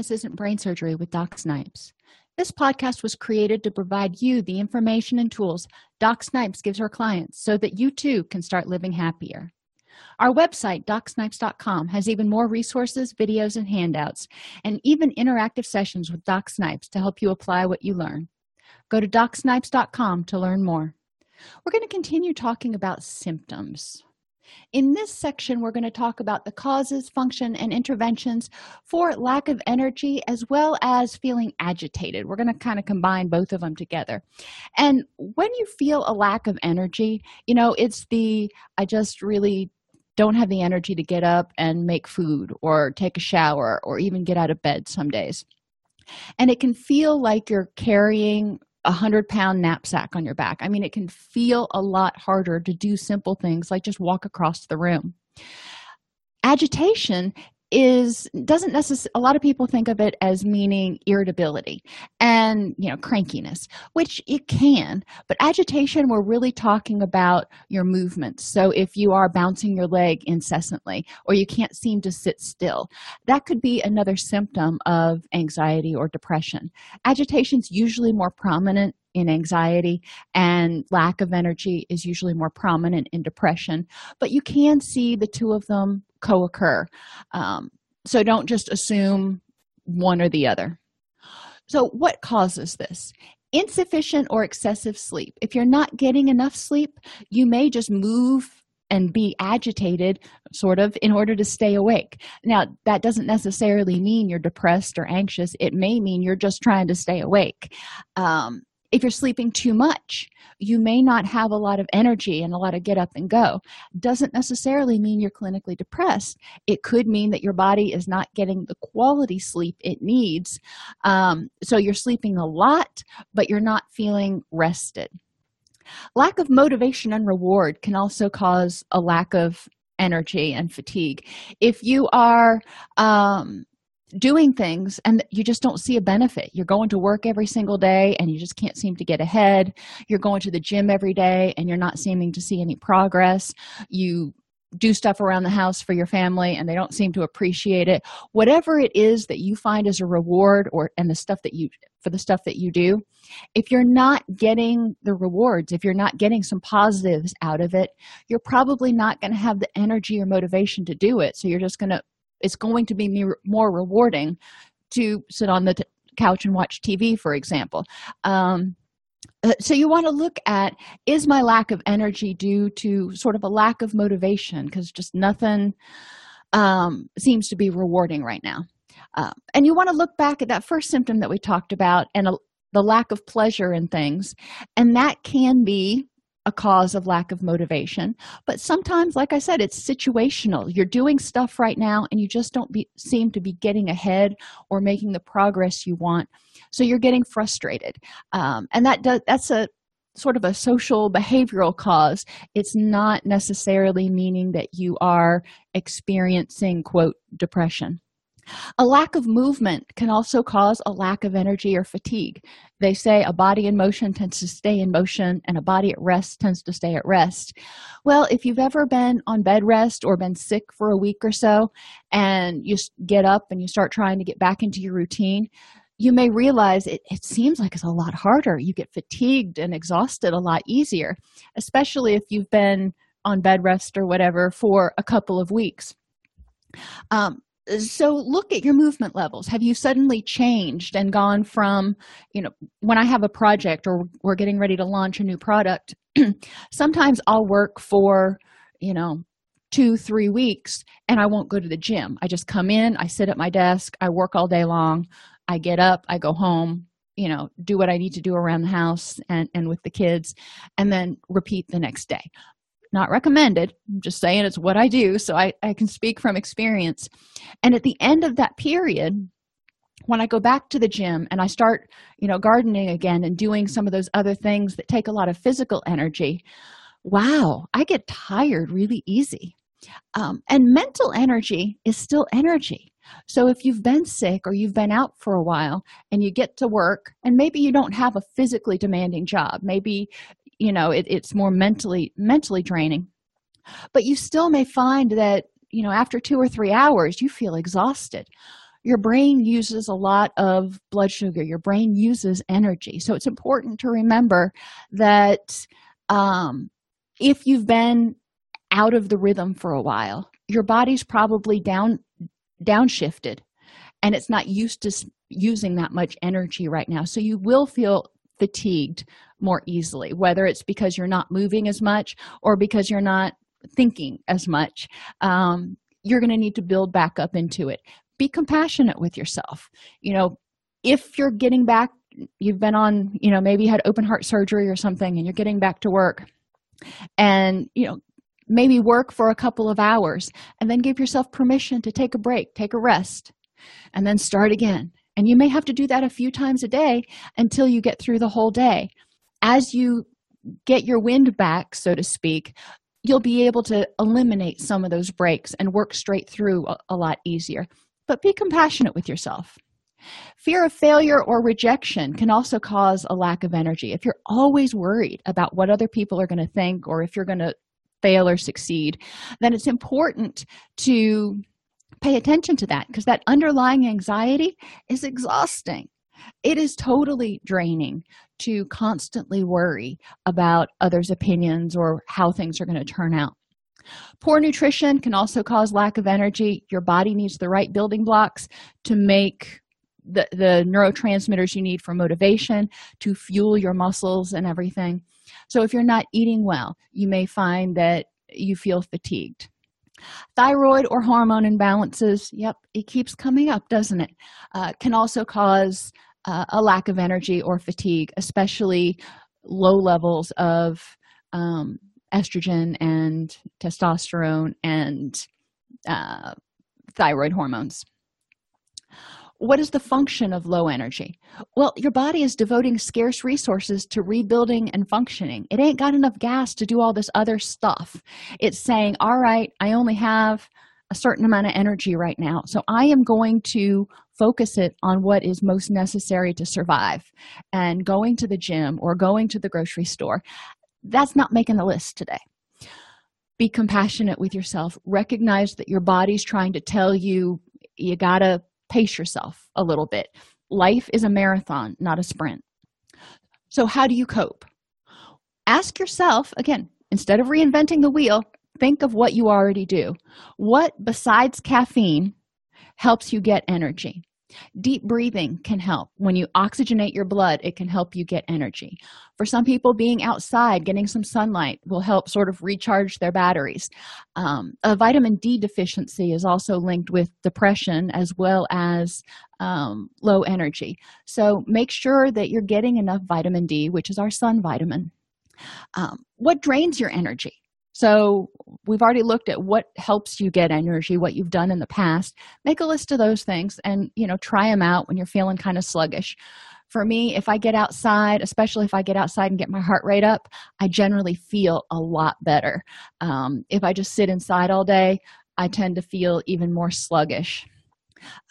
Happiness Isn't Brain Surgery with Doc Snipes. This podcast was created to provide you the information and tools Doc Snipes gives her clients so that you too can start living happier. Our website, docsnipes.com, has even more resources, videos, and handouts, and even interactive sessions with Doc Snipes to help you apply what you learn. Go to docsnipes.com to learn more. We're going to continue talking about symptoms. In this section, we're going to talk about the causes, function, and interventions for lack of energy as well as feeling agitated. We're going to kind of combine both of them together. And when you feel a lack of energy, you know, it's the I just really don't have the energy to get up and make food or take a shower or even get out of bed some days. And it can feel like you're carrying a hundred pound knapsack on your back. I mean, it can feel a lot harder to do simple things like just walk across the room. Agitation is doesn't necessarily a lot of people think of it as meaning irritability and you know crankiness which it can but agitation we're really talking about your movements. So if you are bouncing your leg incessantly or you can't seem to sit still that could be another symptom of anxiety or depression. Agitation is usually more prominent in anxiety and lack of energy is usually more prominent in depression but you can see the two of them co-occur. Um, so don't just assume one or the other. So what causes this? Insufficient or excessive sleep. If you're not getting enough sleep you may just move and be agitated sort of in order to stay awake. Now that doesn't necessarily mean you're depressed or anxious. It may mean you're just trying to stay awake. Um, if you're sleeping too much you may not have a lot of energy and a lot of get up and go. Doesn't necessarily mean you're clinically depressed. It could mean that your body is not getting the quality sleep it needs. Um, so you're sleeping a lot but you're not feeling rested. Lack of motivation and reward can also cause a lack of energy and fatigue. If you are um, doing things and you just don't see a benefit. You're going to work every single day and you just can't seem to get ahead. You're going to the gym every day and you're not seeming to see any progress. You do stuff around the house for your family and they don't seem to appreciate it. Whatever it is that you find as a reward or and the stuff that you for the stuff that you do, if you're not getting the rewards, if you're not getting some positives out of it, you're probably not going to have the energy or motivation to do it. So you're just going to it's going to be more rewarding to sit on the t- couch and watch tv for example. Um, uh, so you want to look at is my lack of energy due to sort of a lack of motivation? Because just nothing um, seems to be rewarding right now. Uh, and you want to look back at that first symptom that we talked about and a, the lack of pleasure in things. And that can be a cause of lack of motivation. But sometimes like i said it's situational. You're doing stuff right now and you just don't be, seem to be getting ahead or making the progress you want. So you're getting frustrated. Um, and that does that's a sort of a social behavioral cause. It's not necessarily meaning that you are experiencing quote depression a lack of movement can also cause a lack of energy or fatigue. They say a body in motion tends to stay in motion and a body at rest tends to stay at rest. Well, if you've ever been on bed rest or been sick for a week or so and you get up and you start trying to get back into your routine, you may realize it, it seems like it's a lot harder. You get fatigued and exhausted a lot easier, especially if you've been on bed rest or whatever for a couple of weeks. Um, so look at your movement levels. Have you suddenly changed and gone from you know when i have a project or we're getting ready to launch a new product sometimes i'll work for you know two three weeks and i won't go to the gym. I just come in i sit at my desk i work all day long i get up i go home you know do what i need to do around the house and and with the kids and then repeat the next day not recommended. I'm just saying it's what i do so I, I can speak from experience. And at the end of that period when i go back to the gym and i start you know gardening again and doing some of those other things that take a lot of physical energy wow i get tired really easy. Um, and mental energy is still energy. So if you've been sick or you've been out for a while and you get to work and maybe you don't have a physically demanding job maybe you know it, it's more mentally mentally draining. But you still may find that you know after two or three hours you feel exhausted. Your brain uses a lot of blood sugar. Your brain uses energy. So it's important to remember that um, if you've been out of the rhythm for a while your body's probably down downshifted and it's not used to using that much energy right now. So you will feel fatigued more easily whether it's because you're not moving as much or because you're not thinking as much um, you're going to need to build back up into it. Be compassionate with yourself. You know if you're getting back you've been on you know maybe had open heart surgery or something and you're getting back to work and you know maybe work for a couple of hours and then give yourself permission to take a break take a rest and then start again. And you may have to do that a few times a day until you get through the whole day as you get your wind back so to speak you'll be able to eliminate some of those breaks and work straight through a, a lot easier. But be compassionate with yourself. Fear of failure or rejection can also cause a lack of energy. If you're always worried about what other people are going to think or if you're going to fail or succeed then it's important to pay attention to that because that underlying anxiety is exhausting it is totally draining to constantly worry about others opinions or how things are going to turn out. Poor nutrition can also cause lack of energy. Your body needs the right building blocks to make the, the neurotransmitters you need for motivation to fuel your muscles and everything. So if you're not eating well you may find that you feel fatigued. Thyroid or hormone imbalances yep it keeps coming up doesn't it? Uh, can also cause uh, a lack of energy or fatigue especially low levels of um, estrogen and testosterone and uh, thyroid hormones. What is the function of low energy? Well your body is devoting scarce resources to rebuilding and functioning. It ain't got enough gas to do all this other stuff. It's saying all right i only have a certain amount of energy right now. So i am going to focus it on what is most necessary to survive and going to the gym or going to the grocery store. That's not making the list today. Be compassionate with yourself. Recognize that your body's trying to tell you you gotta pace yourself a little bit. Life is a marathon not a sprint. So how do you cope? Ask yourself again instead of reinventing the wheel think of what you already do. What besides caffeine helps you get energy? Deep breathing can help. When you oxygenate your blood it can help you get energy. For some people being outside getting some sunlight will help sort of recharge their batteries. Um, a vitamin d deficiency is also linked with depression as well as um, low energy. So make sure that you're getting enough vitamin d which is our sun vitamin. Um, what drains your energy so we've already looked at what helps you get energy what you've done in the past. Make a list of those things and you know try them out when you're feeling kind of sluggish. For me if i get outside especially if i get outside and get my heart rate up i generally feel a lot better. Um, if i just sit inside all day i tend to feel even more sluggish.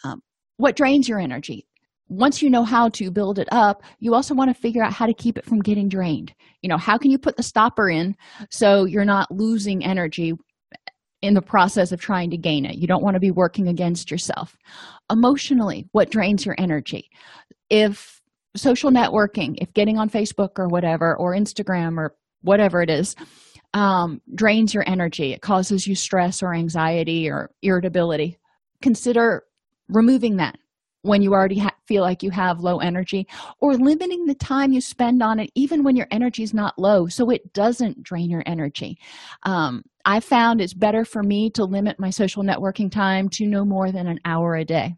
Um, what drains your energy once you know how to build it up you also want to figure out how to keep it from getting drained. You know how can you put the stopper in so you're not losing energy in the process of trying to gain it? You don't want to be working against yourself. Emotionally what drains your energy? If social networking if getting on facebook or whatever or instagram or whatever it is um, drains your energy it causes you stress or anxiety or irritability consider removing that when you already ha- feel like you have low energy or limiting the time you spend on it even when your energy is not low so it doesn't drain your energy. Um, i found it's better for me to limit my social networking time to no more than an hour a day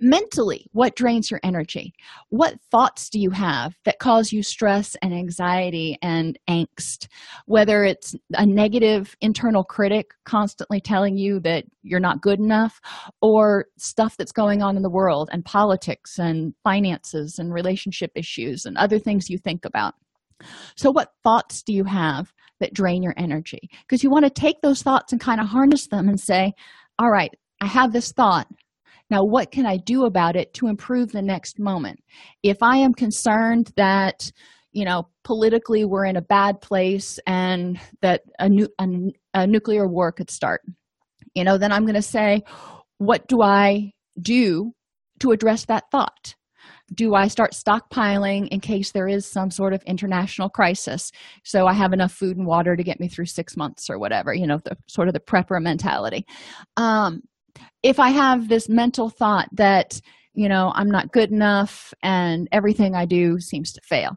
mentally what drains your energy? What thoughts do you have that cause you stress and anxiety and angst? Whether it's a negative internal critic constantly telling you that you're not good enough or stuff that's going on in the world and politics and finances and relationship issues and other things you think about. So what thoughts do you have that drain your energy? Because you want to take those thoughts and kind of harness them and say all right i have this thought now, what can I do about it to improve the next moment? If I am concerned that, you know, politically we're in a bad place and that a, nu- a, a nuclear war could start, you know, then I'm going to say, what do I do to address that thought? Do i start stockpiling in case there is some sort of international crisis? So i have enough food and water to get me through six months or whatever you know the sort of the prepper mentality. Um, if i have this mental thought that you know i'm not good enough and everything i do seems to fail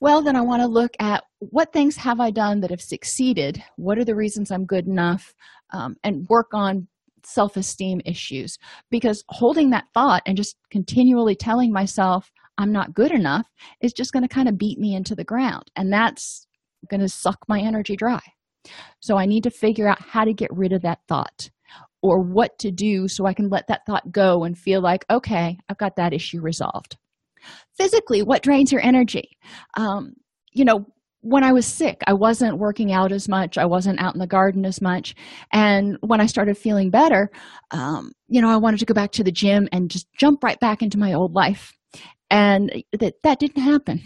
well then i want to look at what things have i done that have succeeded? What are the reasons i'm good enough? Um, and work on self-esteem issues because holding that thought and just continually telling myself i'm not good enough is just going to kind of beat me into the ground and that's going to suck my energy dry. So i need to figure out how to get rid of that thought or what to do so i can let that thought go and feel like okay i've got that issue resolved. Physically what drains your energy? Um, you know when i was sick i wasn't working out as much. I wasn't out in the garden as much. And when i started feeling better um, you know i wanted to go back to the gym and just jump right back into my old life. And that that didn't happen.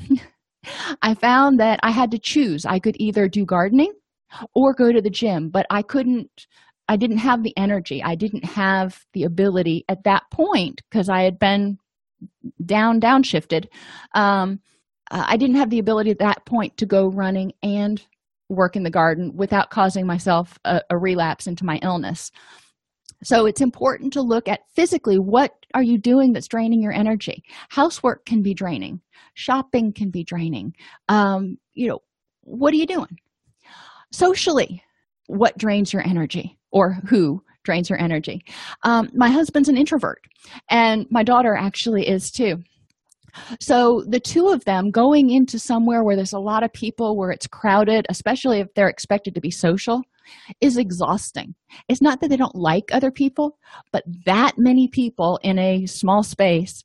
I found that i had to choose. I could either do gardening or go to the gym but i couldn't i didn't have the energy. I didn't have the ability at that point because i had been down downshifted um, uh, i didn't have the ability at that point to go running and work in the garden without causing myself a, a relapse into my illness. So it's important to look at physically what are you doing that's draining your energy? Housework can be draining. Shopping can be draining. Um, you know what are you doing? Socially what drains your energy or who drains your energy. Um, my husband's an introvert and my daughter actually is too. So the two of them going into somewhere where there's a lot of people where it's crowded especially if they're expected to be social is exhausting. It's not that they don't like other people but that many people in a small space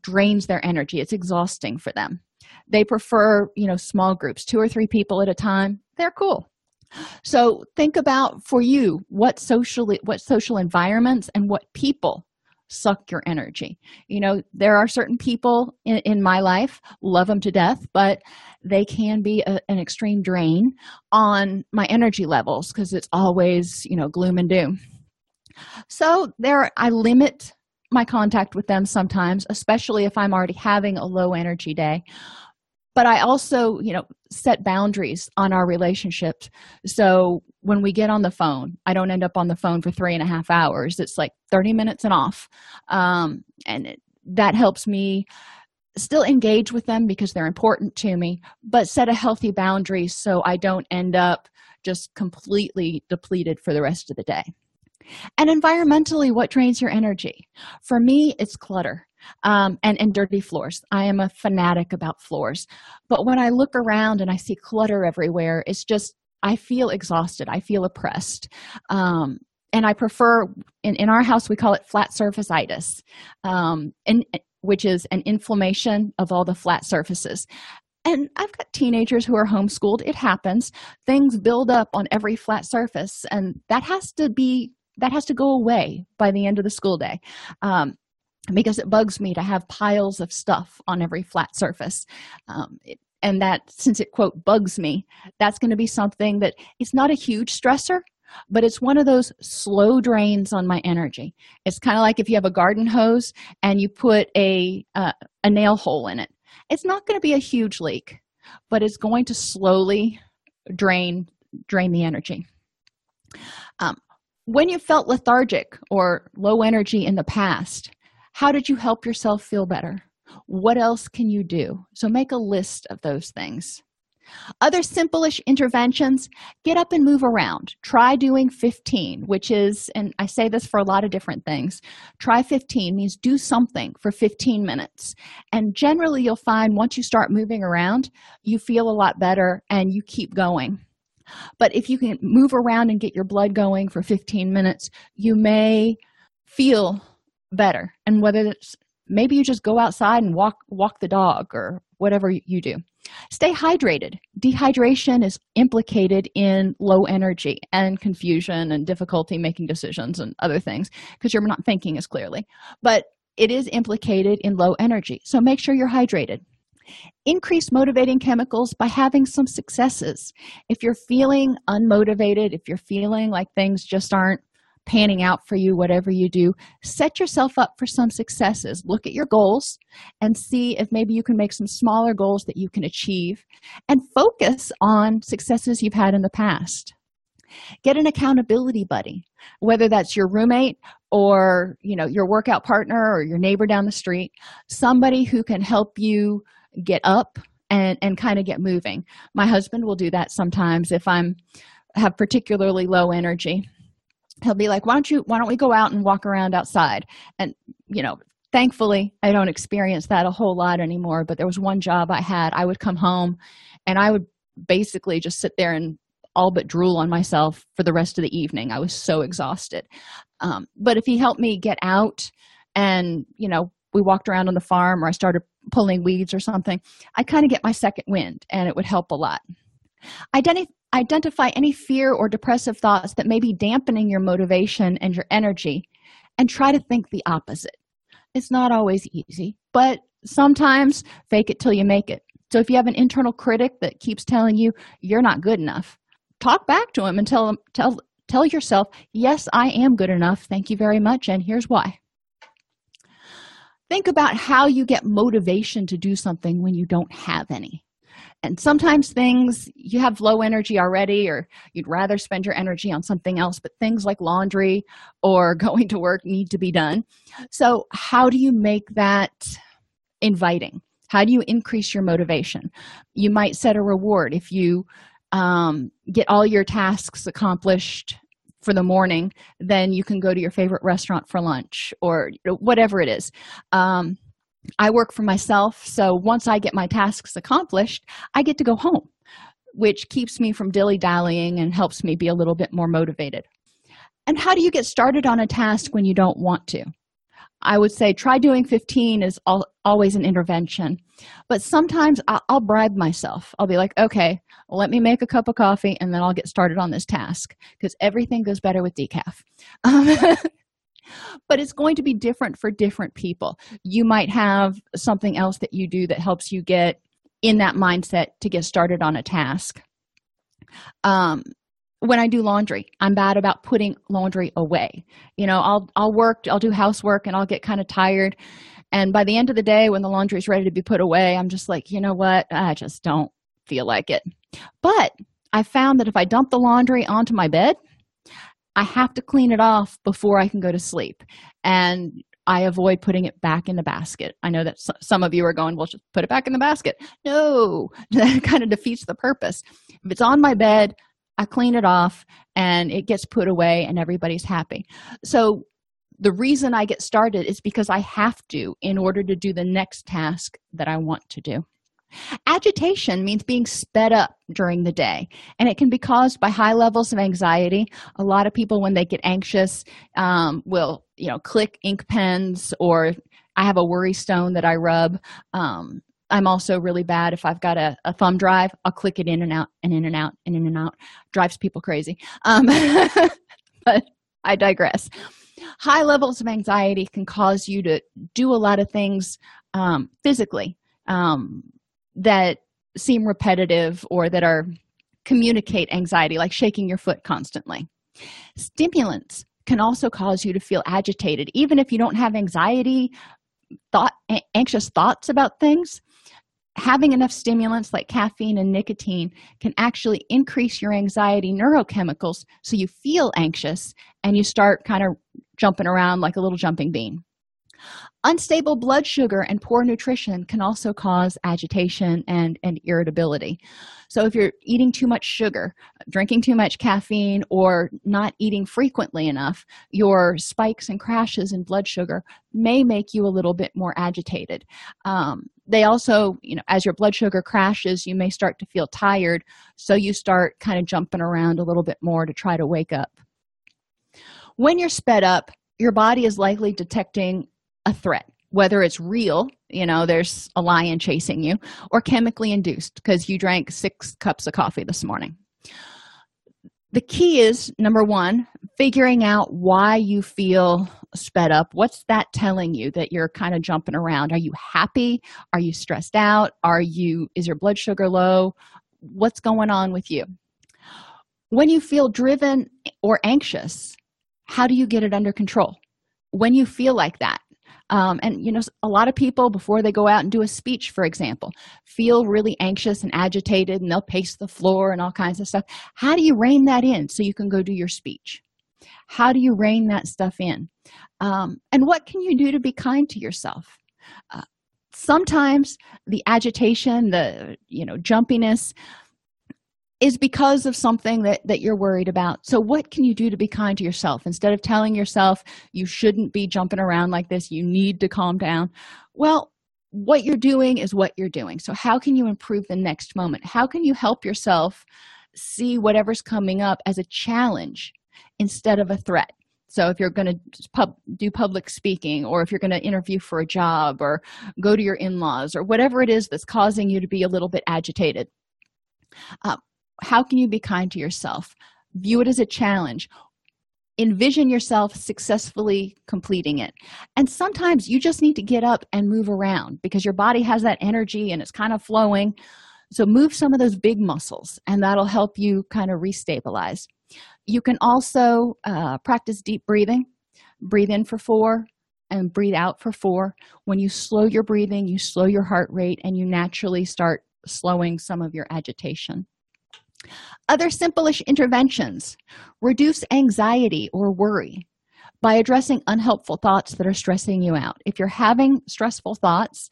drains their energy. It's exhausting for them. They prefer you know small groups two or three people at a time. They're cool so think about for you what socially what social environments and what people suck your energy. You know there are certain people in, in my life love them to death but they can be a, an extreme drain on my energy levels because it's always you know gloom and doom. So there i limit my contact with them sometimes especially if i'm already having a low energy day but i also you know set boundaries on our relationships. So when we get on the phone i don't end up on the phone for three and a half hours. It's like 30 minutes and off. Um, and it, that helps me still engage with them because they're important to me but set a healthy boundary so i don't end up just completely depleted for the rest of the day. And environmentally what drains your energy? For me it's clutter um, and and dirty floors. I am a fanatic about floors. But when i look around and i see clutter everywhere it's just i feel exhausted. I feel oppressed. Um, and i prefer in, in our house we call it flat surface itis um, and which is an inflammation of all the flat surfaces. And i've got teenagers who are homeschooled. It happens. Things build up on every flat surface and that has to be that has to go away by the end of the school day. Um, because it bugs me to have piles of stuff on every flat surface. Um, it, and that since it quote bugs me that's going to be something that it's not a huge stressor but it's one of those slow drains on my energy. It's kind of like if you have a garden hose and you put a uh, a nail hole in it. It's not going to be a huge leak but it's going to slowly drain drain the energy. Um, when you felt lethargic or low energy in the past how did you help yourself feel better? What else can you do? So make a list of those things. Other simple-ish interventions get up and move around. Try doing 15 which is and i say this for a lot of different things try 15 means do something for 15 minutes. And generally you'll find once you start moving around you feel a lot better and you keep going. But if you can move around and get your blood going for 15 minutes you may feel better. And whether it's maybe you just go outside and walk walk the dog or whatever you do. Stay hydrated. Dehydration is implicated in low energy and confusion and difficulty making decisions and other things because you're not thinking as clearly. But it is implicated in low energy. So make sure you're hydrated. Increase motivating chemicals by having some successes. If you're feeling unmotivated if you're feeling like things just aren't panning out for you whatever you do set yourself up for some successes. Look at your goals and see if maybe you can make some smaller goals that you can achieve and focus on successes you've had in the past. Get an accountability buddy whether that's your roommate or you know your workout partner or your neighbor down the street somebody who can help you get up and and kind of get moving. My husband will do that sometimes if i'm have particularly low energy he'll be like why don't you why don't we go out and walk around outside? And you know thankfully i don't experience that a whole lot anymore but there was one job i had. I would come home and i would basically just sit there and all but drool on myself for the rest of the evening. I was so exhausted. Um, but if he helped me get out and you know we walked around on the farm or i started pulling weeds or something i kind of get my second wind and it would help a lot. Identi- identify any fear or depressive thoughts that may be dampening your motivation and your energy and try to think the opposite. It's not always easy but sometimes fake it till you make it. So if you have an internal critic that keeps telling you you're not good enough talk back to him and tell him tell tell yourself yes i am good enough. Thank you very much and here's why. Think about how you get motivation to do something when you don't have any and sometimes things you have low energy already or you'd rather spend your energy on something else but things like laundry or going to work need to be done. So how do you make that inviting? How do you increase your motivation? You might set a reward. If you um, get all your tasks accomplished for the morning then you can go to your favorite restaurant for lunch or whatever it is. Um, i work for myself so once i get my tasks accomplished i get to go home which keeps me from dilly-dallying and helps me be a little bit more motivated. And how do you get started on a task when you don't want to? I would say try doing 15 is always an intervention but sometimes I'll, I'll bribe myself. I'll be like okay let me make a cup of coffee and then i'll get started on this task because everything goes better with decaf. Um, but it's going to be different for different people. You might have something else that you do that helps you get in that mindset to get started on a task. Um, when i do laundry i'm bad about putting laundry away. You know i'll i'll work i'll do housework and i'll get kind of tired. And by the end of the day when the laundry is ready to be put away i'm just like you know what? I just don't feel like it. But i found that if i dump the laundry onto my bed i have to clean it off before i can go to sleep. And i avoid putting it back in the basket. I know that some of you are going well just put it back in the basket. No that kind of defeats the purpose. If it's on my bed i clean it off and it gets put away and everybody's happy. So the reason i get started is because i have to in order to do the next task that i want to do agitation means being sped up during the day and it can be caused by high levels of anxiety. A lot of people when they get anxious um, will you know click ink pens or i have a worry stone that i rub. Um, i'm also really bad. If i've got a, a, thumb drive i'll click it in and out and in and out and in and out. Drives people crazy. Um, but i digress. High levels of anxiety can cause you to do a lot of things um, physically. Um, that seem repetitive or that are communicate anxiety like shaking your foot constantly. Stimulants can also cause you to feel agitated even if you don't have anxiety thought anxious thoughts about things. Having enough stimulants like caffeine and nicotine can actually increase your anxiety neurochemicals so you feel anxious and you start kind of jumping around like a little jumping bean unstable blood sugar and poor nutrition can also cause agitation and, and irritability. So if you're eating too much sugar drinking too much caffeine or not eating frequently enough your spikes and crashes in blood sugar may make you a little bit more agitated. Um, they also you know as your blood sugar crashes you may start to feel tired so you start kind of jumping around a little bit more to try to wake up. When you're sped up your body is likely detecting a threat whether it's real you know there's a lion chasing you or chemically induced because you drank six cups of coffee this morning. The key is number one figuring out why you feel sped up. What's that telling you that you're kind of jumping around? Are you happy? Are you stressed out? Are you is your blood sugar low? What's going on with you? When you feel driven or anxious how do you get it under control? When you feel like that um, and you know a lot of people before they go out and do a speech for example feel really anxious and agitated and they'll pace the floor and all kinds of stuff. How do you rein that in so you can go do your speech? How do you rein that stuff in? Um, and what can you do to be kind to yourself? Uh, sometimes the agitation the you know jumpiness is because of something that that you're worried about. So what can you do to be kind to yourself? Instead of telling yourself you shouldn't be jumping around like this. You need to calm down. Well what you're doing is what you're doing. So how can you improve the next moment? How can you help yourself see whatever's coming up as a challenge instead of a threat? So if you're going to pub, do public speaking or if you're going to interview for a job or go to your in-laws or whatever it is that's causing you to be a little bit agitated uh, how can you be kind to yourself? View it as a challenge. Envision yourself successfully completing it. And sometimes you just need to get up and move around because your body has that energy and it's kind of flowing. So move some of those big muscles and that'll help you kind of restabilize. You can also uh, practice deep breathing. Breathe in for four and breathe out for four. When you slow your breathing you slow your heart rate and you naturally start slowing some of your agitation other simple-ish interventions reduce anxiety or worry by addressing unhelpful thoughts that are stressing you out. If you're having stressful thoughts,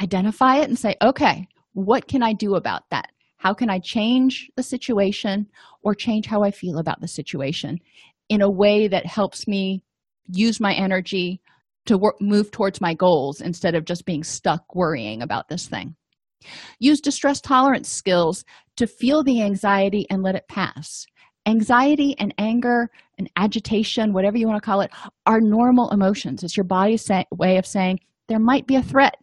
identify it and say, okay, what can I do about that? How can I change the situation or change how I feel about the situation in a way that helps me use my energy to work, move towards my goals instead of just being stuck worrying about this thing? Use distress tolerance skills to feel the anxiety and let it pass. Anxiety and anger and agitation, whatever you want to call it, are normal emotions. It's your body's say, way of saying there might be a threat.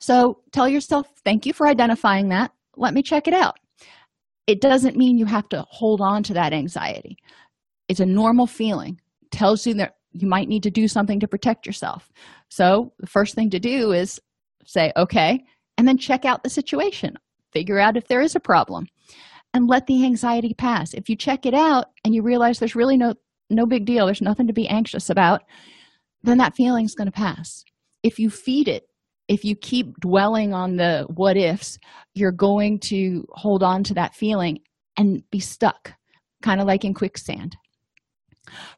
So tell yourself, thank you for identifying that. Let me check it out. It doesn't mean you have to hold on to that anxiety. It's a normal feeling. Tells you that you might need to do something to protect yourself. So the first thing to do is say, okay, and then check out the situation. Figure out if there is a problem and let the anxiety pass. If you check it out and you realize there's really no no big deal there's nothing to be anxious about then that feeling's going to pass. If you feed it if you keep dwelling on the what ifs you're going to hold on to that feeling and be stuck kind of like in quicksand.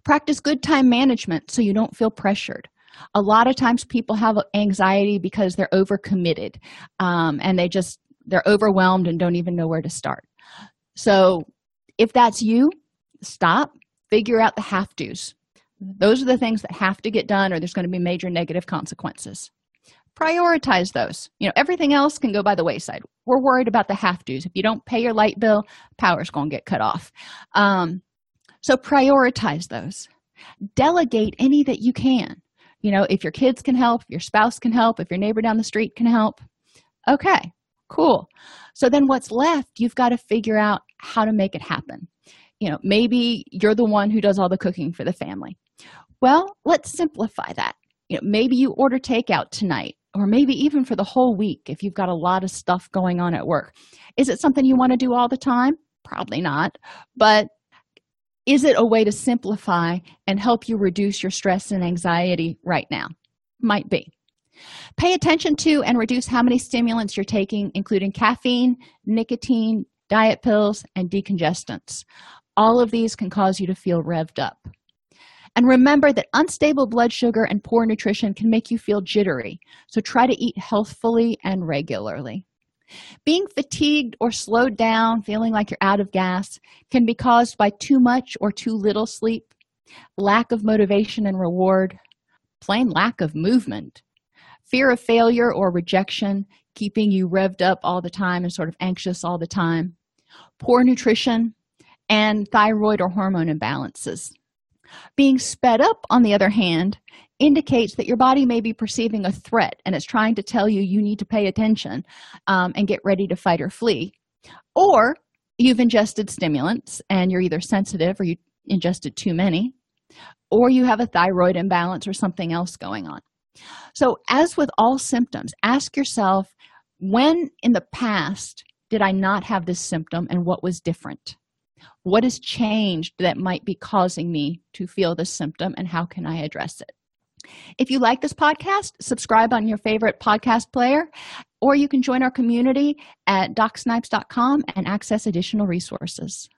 Practice good time management so you don't feel pressured a lot of times people have anxiety because they're overcommitted um, and they just they're overwhelmed and don't even know where to start. So if that's you stop figure out the have to's those are the things that have to get done or there's going to be major negative consequences. Prioritize those. You know everything else can go by the wayside. We're worried about the have to's if you don't pay your light bill power's going to get cut off. Um, so prioritize those. Delegate any that you can you know if your kids can help your spouse can help if your neighbor down the street can help. Okay cool. So then what's left you've got to figure out how to make it happen. You know maybe you're the one who does all the cooking for the family. Well let's simplify that. You know maybe you order takeout tonight or maybe even for the whole week if you've got a lot of stuff going on at work. Is it something you want to do all the time? Probably not but is it a way to simplify and help you reduce your stress and anxiety right now? Might be. Pay attention to and reduce how many stimulants you're taking including caffeine nicotine diet pills and decongestants. All of these can cause you to feel revved up. And remember that unstable blood sugar and poor nutrition can make you feel jittery. So try to eat healthfully and regularly being fatigued or slowed down, feeling like you're out of gas, can be caused by too much or too little sleep, lack of motivation and reward, plain lack of movement, fear of failure or rejection, keeping you revved up all the time and sort of anxious all the time, poor nutrition, and thyroid or hormone imbalances. Being sped up, on the other hand, indicates that your body may be perceiving a threat and it's trying to tell you you need to pay attention um, and get ready to fight or flee. Or you've ingested stimulants and you're either sensitive or you ingested too many, or you have a thyroid imbalance or something else going on. So, as with all symptoms, ask yourself when in the past did I not have this symptom and what was different? what has changed that might be causing me to feel this symptom and how can i address it if you like this podcast subscribe on your favorite podcast player or you can join our community at docsnipes.com and access additional resources